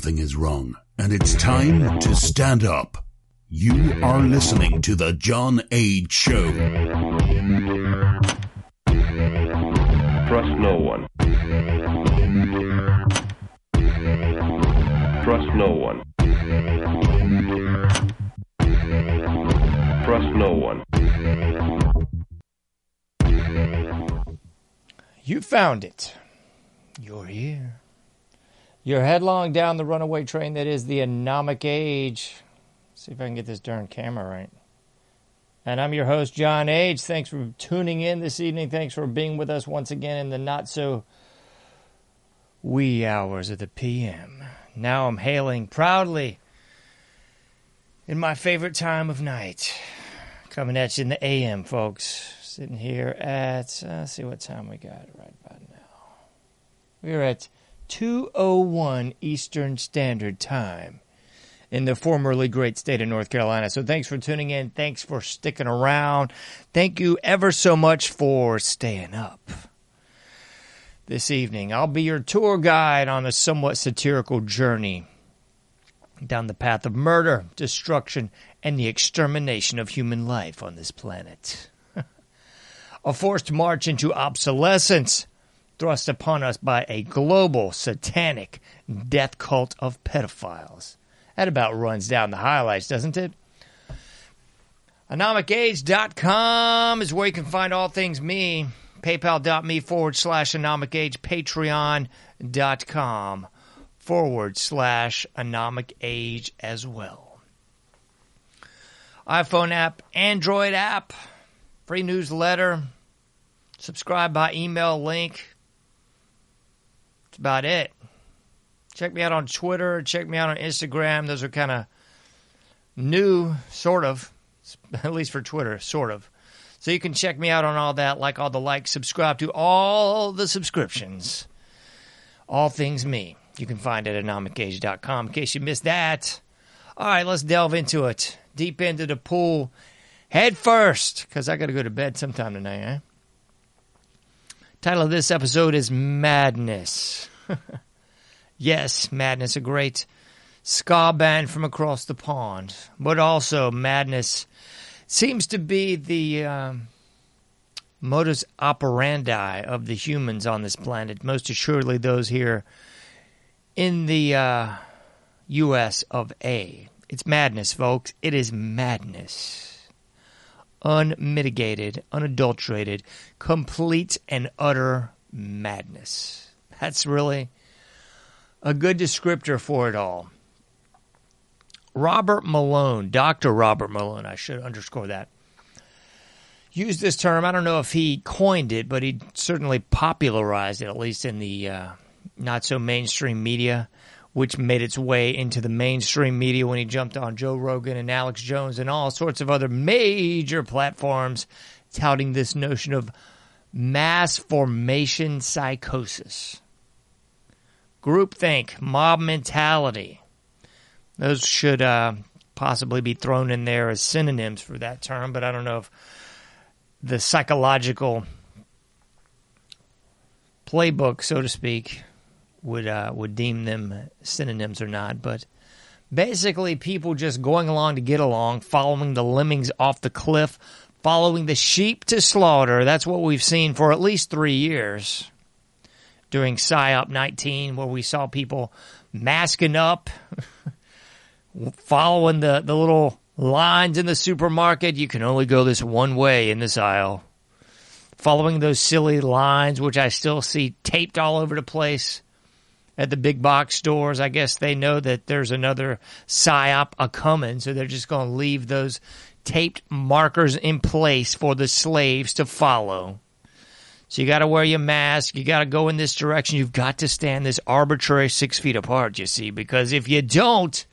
Something is wrong, and it's time to stand up. You are listening to The John Age Show. Trust no one. Trust no one. Trust no one. You found it. You're here. You're headlong down the runaway train that is the anomic age. See if I can get this darn camera right. And I'm your host, John Age. Thanks for tuning in this evening. Thanks for being with us once again in the not so wee hours of the PM. Now I'm hailing proudly in my favorite time of night. Coming at you in the AM, folks. Sitting here at, uh, let's see what time we got right about now. We're at 201 Eastern Standard Time in the formerly great state of North Carolina. So thanks for tuning in. Thanks for sticking around. Thank you ever so much for staying up. This evening, I'll be your tour guide on a somewhat satirical journey down the path of murder, destruction, and the extermination of human life on this planet. a forced march into obsolescence thrust upon us by a global satanic death cult of pedophiles. That about runs down the highlights, doesn't it? AnomicAge.com is where you can find all things me. PayPal.me forward slash AnomicAge. Patreon.com forward slash AnomicAge as well. iPhone app, Android app, free newsletter, subscribe by email link. About it. Check me out on Twitter. Check me out on Instagram. Those are kind of new, sort of, at least for Twitter, sort of. So you can check me out on all that, like all the likes, subscribe to all the subscriptions. All things me. You can find it at anomicage.com in case you missed that. All right, let's delve into it. Deep into the pool, head first, because I got to go to bed sometime tonight, eh? Title of this episode is Madness. yes, Madness, a great ska band from across the pond, but also Madness seems to be the um, modus operandi of the humans on this planet, most assuredly those here in the uh, U.S. of A. It's madness, folks. It is madness unmitigated, unadulterated, complete and utter madness. That's really a good descriptor for it all. Robert Malone, Dr. Robert Malone, I should underscore that, used this term. I don't know if he coined it, but he certainly popularized it, at least in the uh, not so mainstream media which made its way into the mainstream media when he jumped on Joe Rogan and Alex Jones and all sorts of other major platforms touting this notion of mass formation psychosis. Groupthink, mob mentality. Those should uh, possibly be thrown in there as synonyms for that term, but I don't know if the psychological playbook, so to speak, would uh, would deem them synonyms or not, but basically people just going along to get along, following the lemmings off the cliff, following the sheep to slaughter. That's what we've seen for at least three years during PSYOP 19, where we saw people masking up, following the, the little lines in the supermarket. You can only go this one way in this aisle. Following those silly lines, which I still see taped all over the place at the big box stores. I guess they know that there's another psyop a coming, so they're just going to leave those taped markers in place for the slaves to follow. So you got to wear your mask. You got to go in this direction. You've got to stand this arbitrary six feet apart, you see, because if you don't,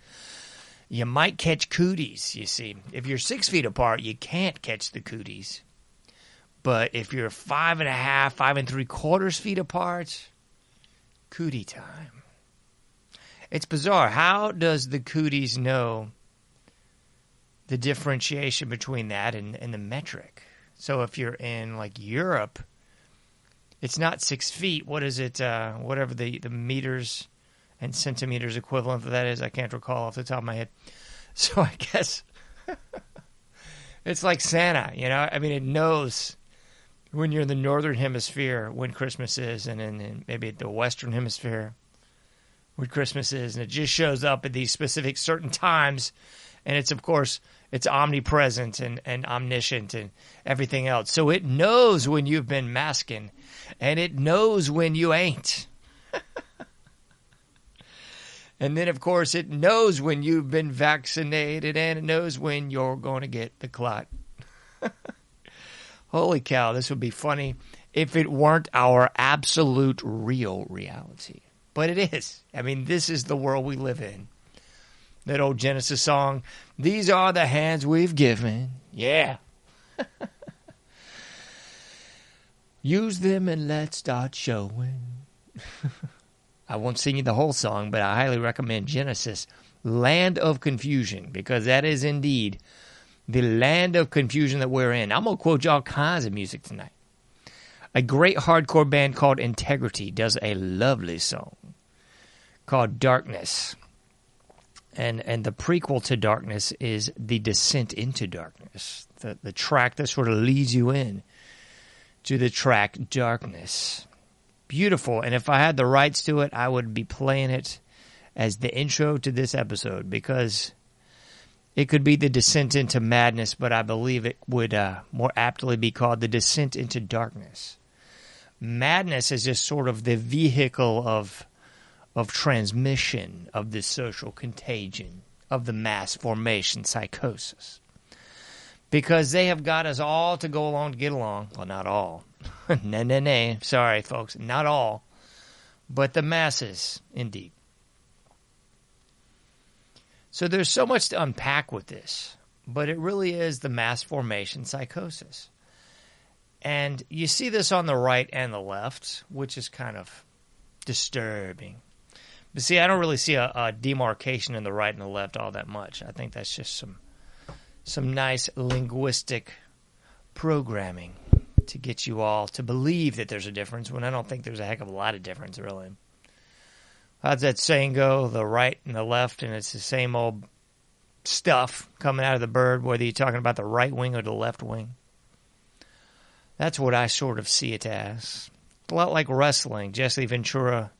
you might catch cooties, you see. If you're six feet apart, you can't catch the cooties. But if you're five and a half, five and three quarters feet apart, cootie time. It's bizarre. How does the cooties know the differentiation between that and, and the metric? So if you're in like Europe, it's not six feet. What is it? Uh, whatever the, the meters and centimeters equivalent of that is, I can't recall off the top of my head. So I guess it's like Santa, you know. I mean, it knows when you're in the northern hemisphere when Christmas is, and in maybe the western hemisphere when Christmas is, and it just shows up at these specific certain times, and it's of course it's omnipresent and, and omniscient and everything else. So it knows when you've been masking, and it knows when you ain't. And then, of course, it knows when you've been vaccinated and it knows when you're going to get the clot. Holy cow, this would be funny if it weren't our absolute real reality. But it is. I mean, this is the world we live in. That old Genesis song, These are the hands we've given. Yeah. Use them and let's start showing. I won't sing you the whole song, but I highly recommend Genesis, Land of Confusion, because that is indeed the land of confusion that we're in. I'm going to quote you all kinds of music tonight. A great hardcore band called Integrity does a lovely song called Darkness. And and the prequel to Darkness is The Descent into Darkness, the, the track that sort of leads you in to the track Darkness beautiful. And if I had the rights to it, I would be playing it as the intro to this episode because it could be the descent into madness, but I believe it would uh, more aptly be called the descent into darkness. Madness is just sort of the vehicle of of transmission of this social contagion of the mass formation psychosis. Because they have got us all to go along to get along. Well, not all. nay, nay, nay. Sorry, folks. Not all, but the masses, indeed. So there's so much to unpack with this, but it really is the mass formation psychosis. And you see this on the right and the left, which is kind of disturbing. But see, I don't really see a, a demarcation in the right and the left all that much. I think that's just some some nice linguistic programming to get you all to believe that there's a difference when I don't think there's a heck of a lot of difference, really. How's that saying go? The right and the left, and it's the same old stuff coming out of the bird, whether you're talking about the right wing or the left wing. That's what I sort of see it as. A lot like wrestling. Jesse Ventura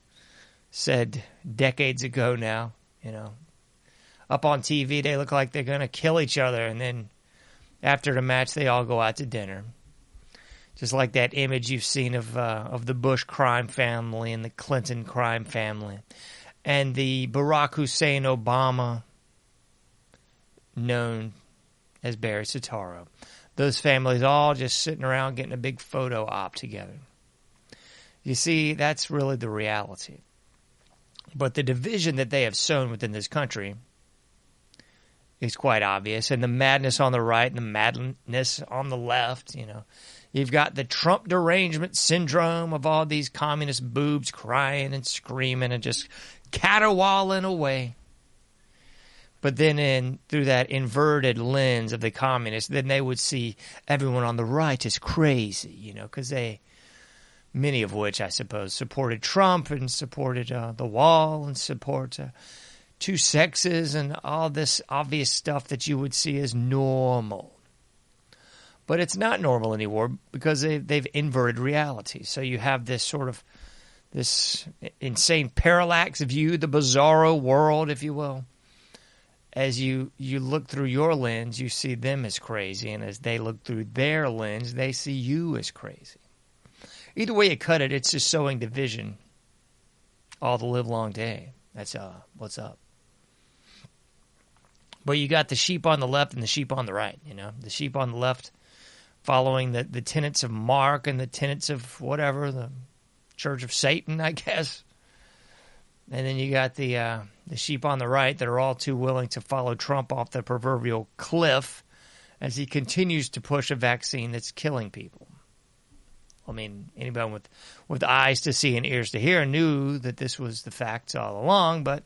said decades ago now, you know, up on TV, they look like they're going to kill each other, and then after the match, they all go out to dinner just like that image you've seen of uh, of the Bush crime family and the Clinton crime family, and the Barack Hussein Obama, known as Barry Soetoro. Those families all just sitting around getting a big photo op together. You see, that's really the reality. But the division that they have sown within this country is quite obvious, and the madness on the right and the madness on the left, you know You've got the Trump derangement syndrome of all these communist boobs crying and screaming and just caterwauling away. But then, in through that inverted lens of the communists, then they would see everyone on the right as crazy, you know, because they, many of which I suppose, supported Trump and supported uh, the wall and support uh, two sexes and all this obvious stuff that you would see as normal but it's not normal anymore because they, they've inverted reality. So you have this sort of this insane parallax view, the bizarro world, if you will. As you, you look through your lens, you see them as crazy, and as they look through their lens, they see you as crazy. Either way you cut it, it's just sowing division all the live long day. That's uh, what's up. But you got the sheep on the left and the sheep on the right. You know, the sheep on the left following the, the tenets of Marx and the tenets of whatever, the Church of Satan, I guess. And then you got the uh, the sheep on the right that are all too willing to follow Trump off the proverbial cliff as he continues to push a vaccine that's killing people. I mean, anybody with with eyes to see and ears to hear knew that this was the facts all along, but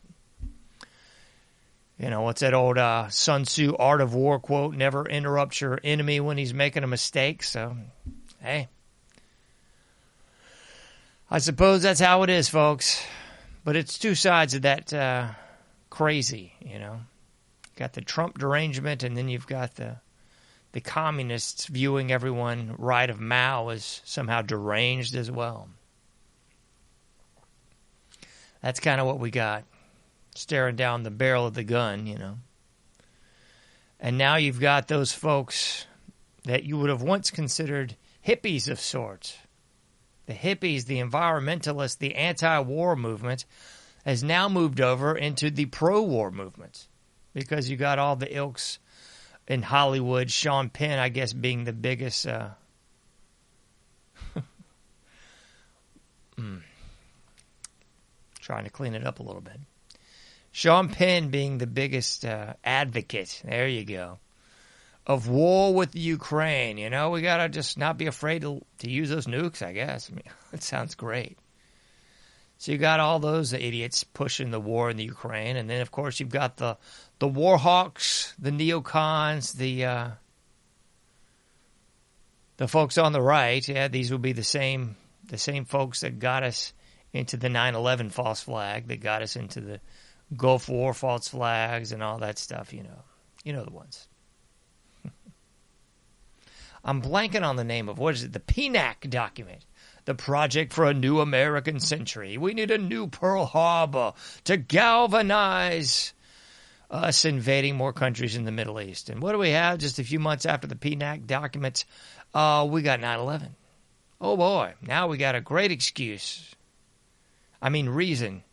you know, what's that old uh, Sun Tzu Art of War quote? Never interrupt your enemy when he's making a mistake. So, hey. I suppose that's how it is, folks. But it's two sides of that uh, crazy, you know. Got the Trump derangement, and then you've got the the communists viewing everyone right of Mao as somehow deranged as well. That's kind of what we got staring down the barrel of the gun, you know. And now you've got those folks that you would have once considered hippies of sorts. The hippies, the environmentalists, the anti war movement has now moved over into the pro war movement because you got all the ilks in Hollywood. Sean Penn, I guess, being the biggest. Uh, mm, trying to clean it up a little bit. Sean Penn being the biggest uh, advocate, there you go, of war with Ukraine. You know, we got to just not be afraid to, to use those nukes, I guess. I mean, it sounds great. So you got all those idiots pushing the war in the Ukraine, and then of course you've got the the warhawks, the neocons, the uh, the folks on the right. Yeah, these will be the same the same folks that got us into the 9/11 false flag, that got us into the Gulf War false flags and all that stuff, you know. You know the ones. I'm blanking on the name of what is it? The PNAC document. The Project for a New American Century. We need a new Pearl Harbor to galvanize us invading more countries in the Middle East. And what do we have just a few months after the PNAC documents? Uh, we got 9 11. Oh boy, now we got a great excuse. I mean, reason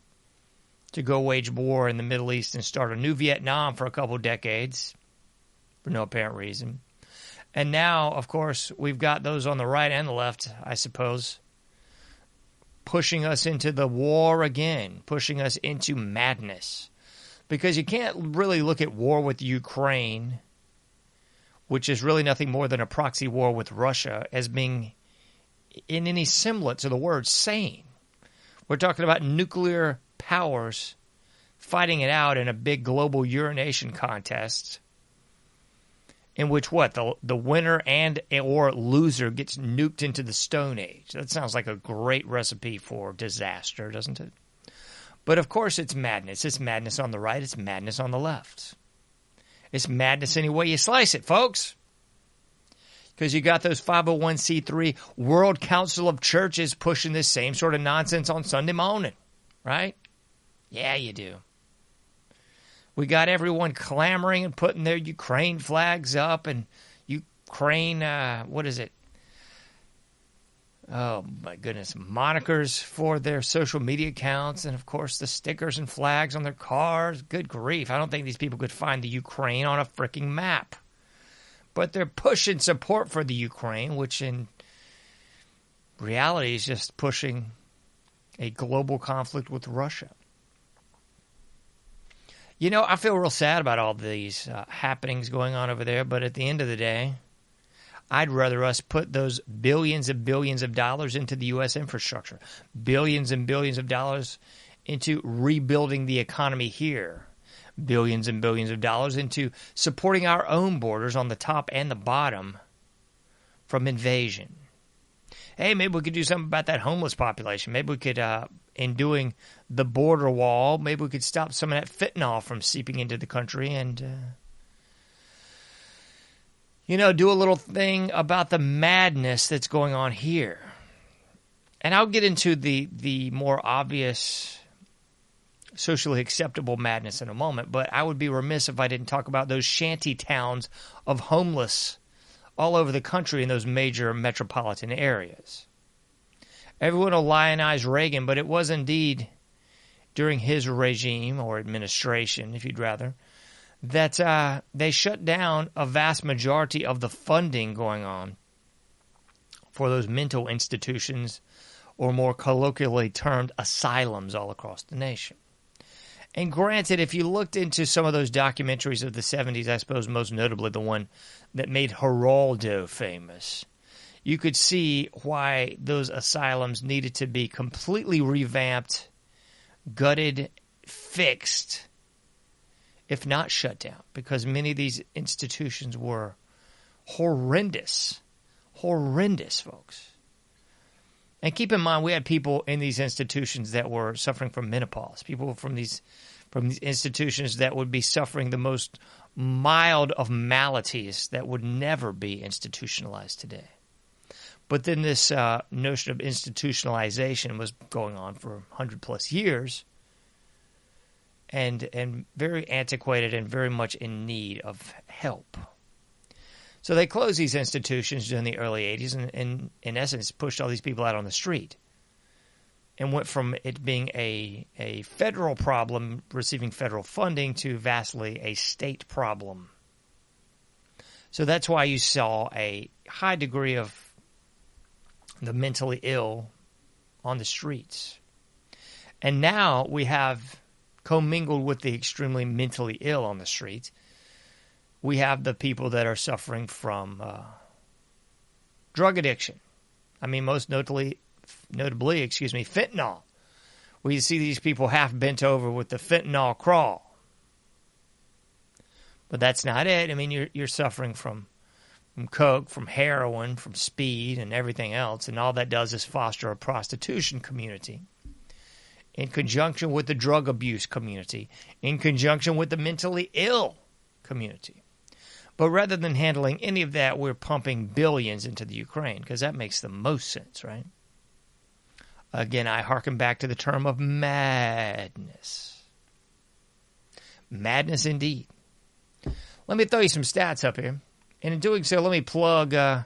to go wage war in the Middle East and start a new Vietnam for a couple decades for no apparent reason. And now, of course, we've got those on the right and the left, I suppose, pushing us into the war again, pushing us into madness. Because you can't really look at war with Ukraine, which is really nothing more than a proxy war with Russia, as being in any semblance of the word sane. We're talking about nuclear powers fighting it out in a big global urination contest in which what the the winner and or loser gets nuked into the stone age that sounds like a great recipe for disaster doesn't it but of course it's madness. It's madness on the right. It's madness on the left. It's madness any way you slice it folks. Because you got those 501c3 world council of churches pushing this same sort of nonsense on sunday morning right? Yeah, you do. We got everyone clamoring and putting their Ukraine flags up and Ukraine, uh, what is it? Oh my goodness, monikers for their social media accounts, and of course the stickers and flags on their cars. Good grief. I don't think these people could find the Ukraine on a freaking map. But they're pushing support for the Ukraine, which in reality is just pushing a global conflict with Russia. You know, I feel real sad about all these uh, happenings going on over there, but at the end of the day, I'd rather us put those billions and billions of dollars into the U.S. infrastructure, billions and billions of dollars into rebuilding the economy here, billions and billions of dollars into supporting our own borders on the top and the bottom from invasion. Hey, maybe we could do something about that homeless population. Maybe we could uh, in doing the border wall, maybe we could stop some of that fentanyl from seeping into the country and, uh, you know, do a little thing about the madness that's going on here. And I'll get into the, the more obvious socially acceptable madness in a moment, but I would be remiss if I didn't talk about those shanty towns of homeless all over the country in those major metropolitan areas everyone will lionize Reagan, but it was indeed during his regime or administration, if you'd rather, that uh, they shut down a vast majority of the funding going on for those mental institutions, or more colloquially termed asylums, all across the nation. And granted, if you looked into some of those documentaries of the 70s, I suppose most notably the one that made Geraldo famous, you could see why those asylums needed to be completely revamped, gutted, fixed, if not shut down, because many of these institutions were horrendous. Horrendous, folks. And keep in mind, we had people in these institutions that were suffering from menopause. People from these from these institutions that would be suffering the most mild of maladies that would never be institutionalized today. But then this uh, notion of institutionalization was going on for 100 plus years and, and very antiquated and very much in need of help. So they closed these institutions during the early 80s and, and in essence, pushed all these people out on the street and went from it being a, a federal problem receiving federal funding to vastly a state problem. So that's why you saw a high degree of the mentally ill on the streets. And now we have commingled with the extremely mentally ill on the street. we have the people that are suffering from uh, drug addiction. I mean, most notably, notably, excuse me, fentanyl. We see these people half bent over with the fentanyl crawl. But that's not it. I mean, you're you're suffering from from coke, from heroin, from speed, and everything else, and all that does is foster a prostitution community. In conjunction with the drug abuse community, in conjunction with the mentally ill community. But rather than handling any of that, we're pumping billions into the Ukraine because that makes the most sense, right? Again, I harken back to the term of madness. Madness indeed. Let me throw you some stats up here. And in doing so, let me plug uh,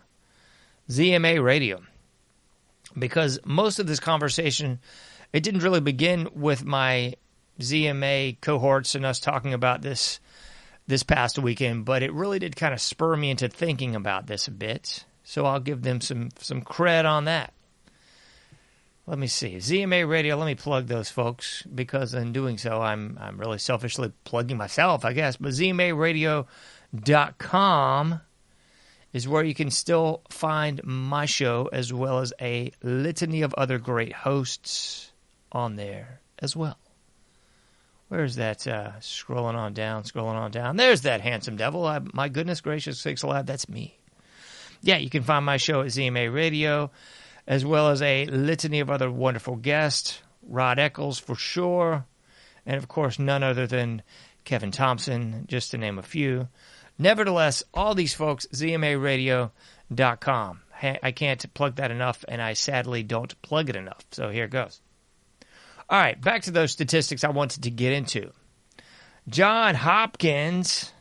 ZMA Radio. Because most of this conversation, it didn't really begin with my ZMA cohorts and us talking about this this past weekend, but it really did kind of spur me into thinking about this a bit. So I'll give them some some cred on that. Let me see. ZMA Radio, let me plug those folks because in doing so I'm I'm really selfishly plugging myself, I guess. But ZMARadio.com is where you can still find my show as well as a litany of other great hosts on there as well. Where's that? Uh, scrolling on down, scrolling on down. There's that handsome devil. I, my goodness gracious sakes alive, that's me. Yeah, you can find my show at ZMA Radio, as well as a litany of other wonderful guests. Rod Eccles, for sure. And of course, none other than Kevin Thompson, just to name a few. Nevertheless, all these folks, ZMARadio.com. I can't plug that enough, and I sadly don't plug it enough. So here it goes. All right, back to those statistics I wanted to get into. John Hopkins,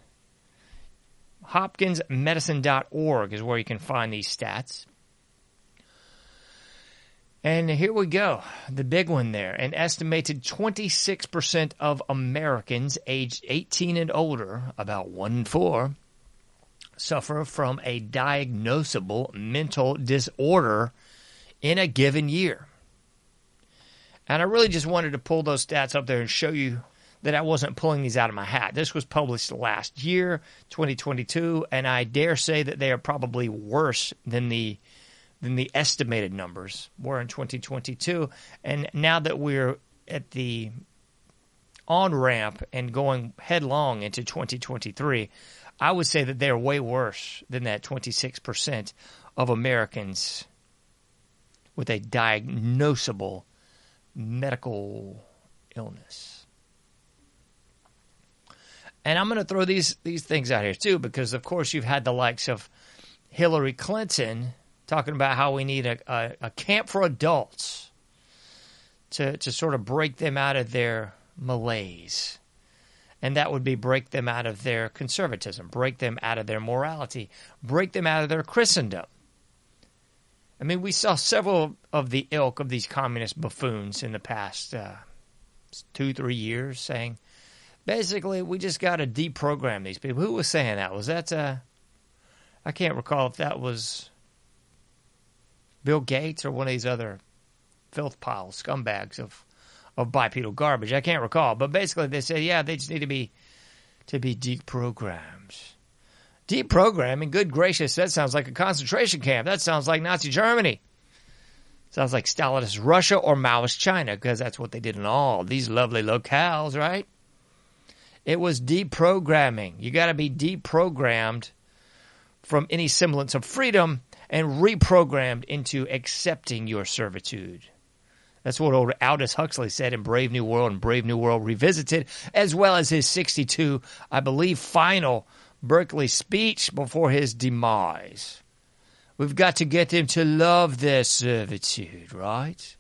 hopkinsmedicine.org is where you can find these stats. And here we go. The big one there. An estimated 26% of Americans aged 18 and older, about one in four, suffer from a diagnosable mental disorder in a given year. And I really just wanted to pull those stats up there and show you that I wasn't pulling these out of my hat. This was published last year, 2022, and I dare say that they are probably worse than the than the estimated numbers were in 2022. And now that we're at the on ramp and going headlong into 2023, I would say that they're way worse than that 26% of Americans with a diagnosable medical illness. And I'm going to throw these these things out here too, because of course you've had the likes of Hillary Clinton talking about how we need a, a, a camp for adults to to sort of break them out of their malaise. And that would be break them out of their conservatism, break them out of their morality, break them out of their Christendom. I mean, we saw several of the ilk of these communist buffoons in the past uh, two, three years, saying basically we just got to deprogram these people. Who was saying that? Was that? Uh, I can't recall if that was Bill Gates or one of these other filth piles, scumbags of of bipedal garbage. I can't recall, but basically they said, yeah, they just need to be to be deprogrammed. Deprogramming, good gracious, that sounds like a concentration camp. That sounds like Nazi Germany. Sounds like Stalinist Russia or Maoist China, because that's what they did in all these lovely locales, right? It was deprogramming. You got to be deprogrammed from any semblance of freedom and reprogrammed into accepting your servitude. That's what old Aldous Huxley said in Brave New World and Brave New World Revisited, as well as his 62, I believe, final Berkeley speech before his demise. We've got to get them to love their servitude, right?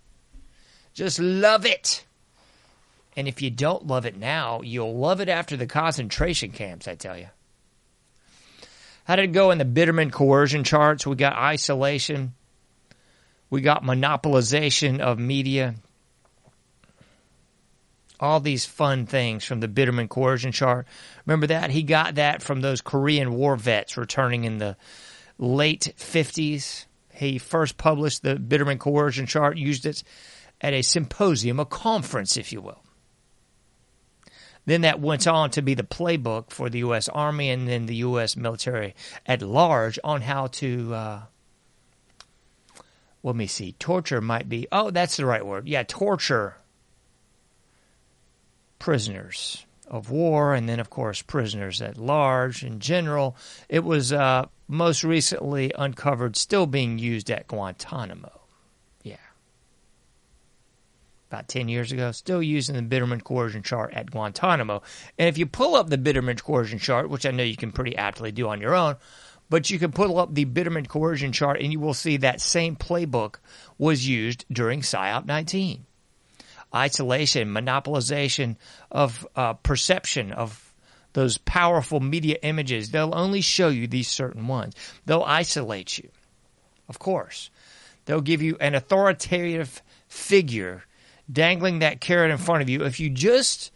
Just love it. And if you don't love it now, you'll love it after the concentration camps, I tell you. How did it go in the Biderman coercion charts? We got isolation. We got monopolization of media. All these fun things from the Biderman coercion chart. Remember that? He got that from those Korean war vets returning in the late 50s. He first published the Biderman coercion chart, used it at a symposium, a conference, if you will. Then that went on to be the playbook for the U.S. Army and then the U.S. military at large on how to. Uh, let me see. Torture might be. Oh, that's the right word. Yeah, torture prisoners of war, and then of course prisoners at large in general. It was uh, most recently uncovered, still being used at Guantanamo. Yeah, about ten years ago, still using the Biderman coercion chart at Guantanamo. And if you pull up the Biderman coercion chart, which I know you can pretty aptly do on your own, but you can pull up the Biderman coercion chart, and you will see that same playbook was used during PSYOP 19 isolation, monopolization of uh, perception of those powerful media images. They'll only show you these certain ones. They'll isolate you, of course. They'll give you an authoritative figure dangling that carrot in front of you. If you just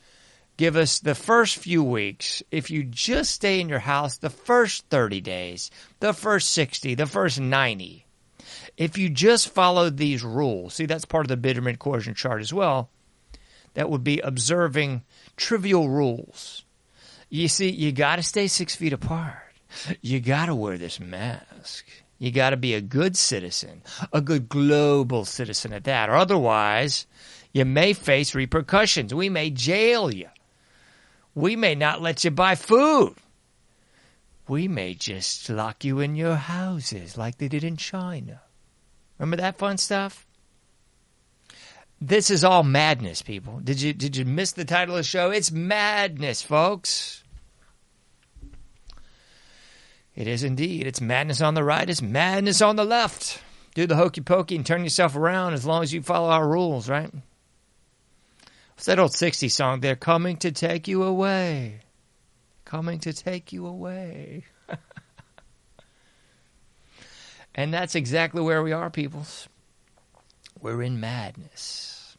give us the first few weeks, if you just stay in your house the first 30 days, the first 60, the first 90, if you just followed these rules, see, that's part of the Biderman coercion chart as well. That would be observing trivial rules. You see, you got to stay six feet apart. You got to wear this mask. You got to be a good citizen, a good global citizen at that, or otherwise, you may face repercussions. We may jail you. We may not let you buy food. We may just lock you in your houses like they did in China. Remember that fun stuff? This is all madness, people. Did you did you miss the title of the show? It's madness, folks. It is indeed. It's madness on the right, it's madness on the left. Do the hokey pokey and turn yourself around as long as you follow our rules, right? What's that old 60s song? They're coming to take you away. Coming to take you away. And that's exactly where we are, peoples. We're in madness.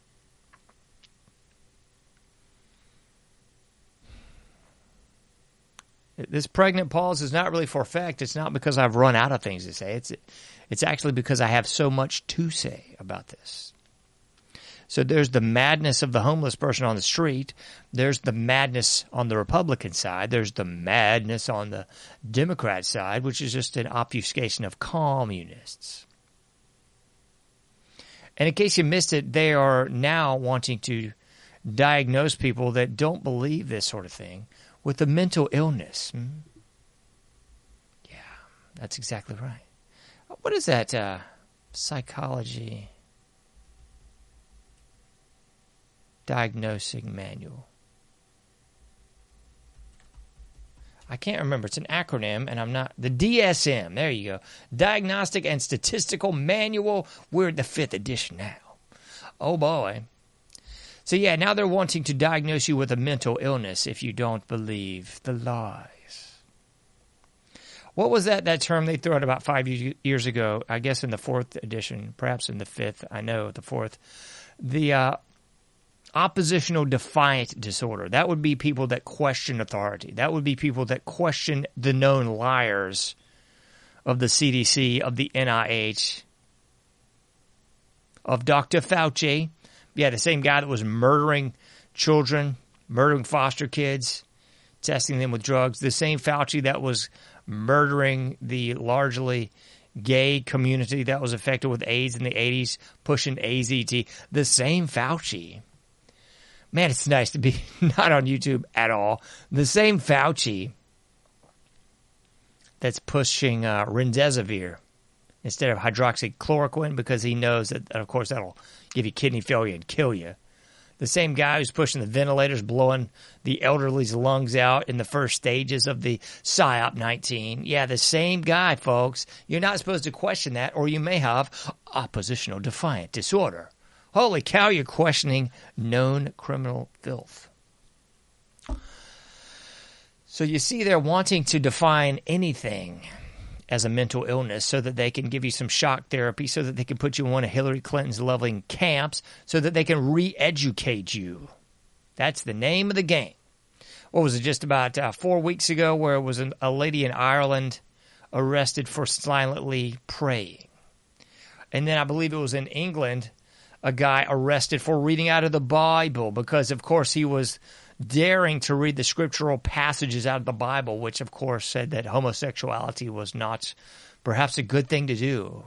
This pregnant pause is not really for effect. It's not because I've run out of things to say. It's it's actually because I have so much to say about this. So there's the madness of the homeless person on the street. There's the madness on the Republican side. There's the madness on the Democrat side, which is just an obfuscation of communists. And in case you missed it, they are now wanting to diagnose people that don't believe this sort of thing with a mental illness. Hmm? Yeah, that's exactly right. What is that? Uh, psychology. Diagnosing manual. I can't remember. It's an acronym, and I'm not. The DSM. There you go. Diagnostic and Statistical Manual. We're at the fifth edition now. Oh boy. So, yeah, now they're wanting to diagnose you with a mental illness if you don't believe the lies. What was that, that term they threw out about five years ago? I guess in the fourth edition, perhaps in the fifth. I know the fourth. The uh, oppositional defiant disorder. That would be people that question authority. That would be people that question the known liars of the CDC, of the NIH, of Dr. Fauci. Yeah, the same guy that was murdering children, murdering foster kids, testing them with drugs. The same Fauci that was murdering the largely gay community that was affected with AIDS in the 80s, pushing AZT. The same Fauci. Man, it's nice to be not on YouTube at all. The same Fauci that's pushing uh, instead of hydroxychloroquine because he knows that, of course, that'll give you kidney failure and kill you. The same guy who's pushing the ventilators, blowing the elderly's lungs out in the first stages of the PSYOP 19. Yeah, the same guy, folks. You're not supposed to question that, or you may have oppositional defiant disorder. Holy cow, you're questioning known criminal filth. So you see, they're wanting to define anything as a mental illness so that they can give you some shock therapy, so that they can put you in one of Hillary Clinton's loving camps, so that they can re educate you. That's the name of the game. What was it, just about uh, four weeks ago, where it was an, a lady in Ireland arrested for silently praying? And then I believe it was in England, a guy arrested for reading out of the Bible because, of course, he was daring to read the scriptural passages out of the Bible, which of course said that homosexuality was not perhaps a good thing to do.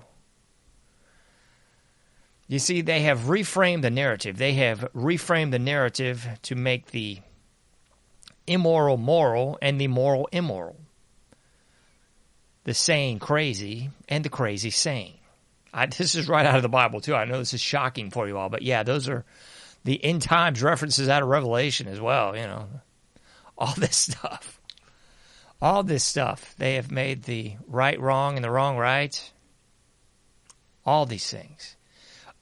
You see, they have reframed the narrative. They have reframed the narrative to make the immoral moral and the moral immoral. The sane crazy and the crazy sane. I, this is right out of the Bible, too. I know this is shocking for you all, but yeah, those are the end times references out of Revelation as well, you know. All this stuff. All this stuff. They have made the right wrong and the wrong right. All these things.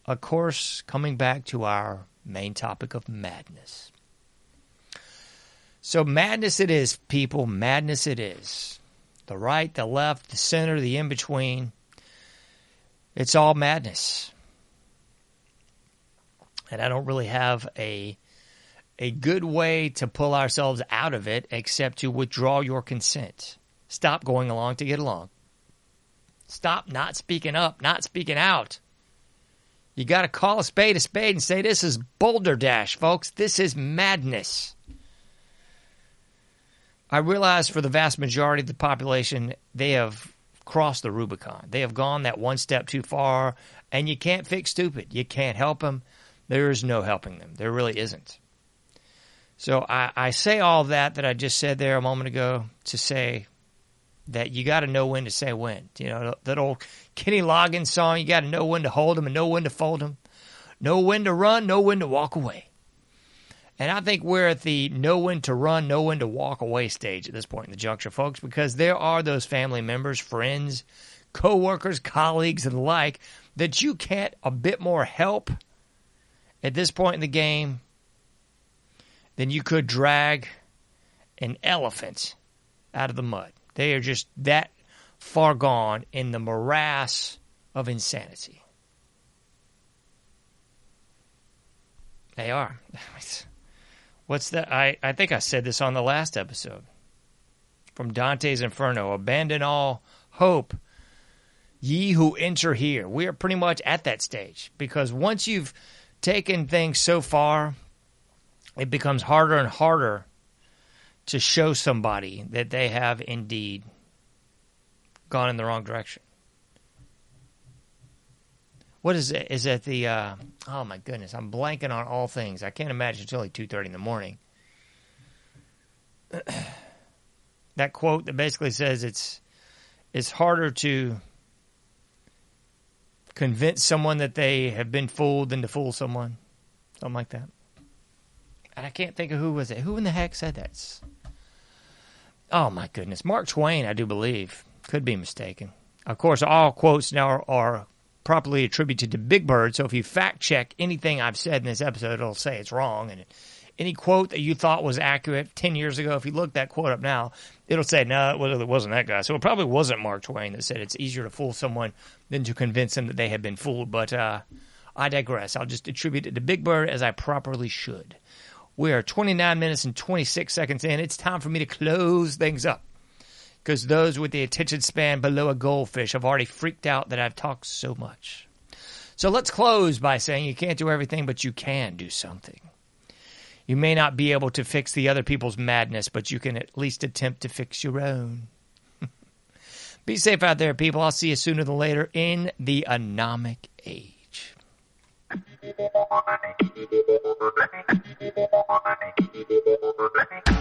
Of course, coming back to our main topic of madness. So, madness it is, people. Madness it is. The right, the left, the center, the in between. It's all madness and I don't really have a a good way to pull ourselves out of it except to withdraw your consent. Stop going along to get along. Stop not speaking up, not speaking out. You got to call a spade a spade and say this is Boulder Dash, folks. This is madness. I realize for the vast majority of the population, they have crossed the Rubicon. They have gone that one step too far, and you can't fix stupid. You can't help them. There is no helping them. There really isn't. So I, I say all that that I just said there a moment ago to say that you got to know when to say when. You know, that old Kenny Loggins song, you got to know when to hold them and know when to fold them. Know when to run, know when to walk away. And I think we're at the know when to run, know when to walk away stage at this point in the juncture, folks, because there are those family members, friends, coworkers, colleagues, and the like that you can't a bit more help – at this point in the game than you could drag an elephant out of the mud. They are just that far gone in the morass of insanity. They are. What's that? I, I think I said this on the last episode. From Dante's Inferno Abandon all hope, ye who enter here. We are pretty much at that stage because once you've taken things so far, it becomes harder and harder to show somebody that they have indeed gone in the wrong direction. What is it? Is it the? Uh, oh my goodness, I'm blanking on all things. I can't imagine it's only two thirty in the morning. that quote that basically says it's it's harder to convince someone that they have been fooled than to fool someone. Something like that. And I can't think of who was it. Who in the heck said that? Oh my goodness. Mark Twain, I do believe. Could be mistaken. Of course, all quotes now are, are properly attributed to Big Bird, so if you fact check anything I've said in this episode, it'll say it's wrong. And any quote that you thought was accurate 10 years ago, if you look that quote up now, it'll say, no, it wasn't that guy. So it probably wasn't Mark Twain that said it's easier to fool someone than to convince them that they have been fooled. But uh, I digress. I'll just attribute it to Big Bird as I properly should. We are 29 minutes and 26 seconds in. It's time for me to close things up because those with the attention span below a goldfish have already freaked out that I've talked so much. So let's close by saying you can't do everything, but you can do something. You may not be able to fix the other people's madness, but you can at least attempt to fix your own. be safe out there, people. I'll see you sooner than later in the anomic age. Thank you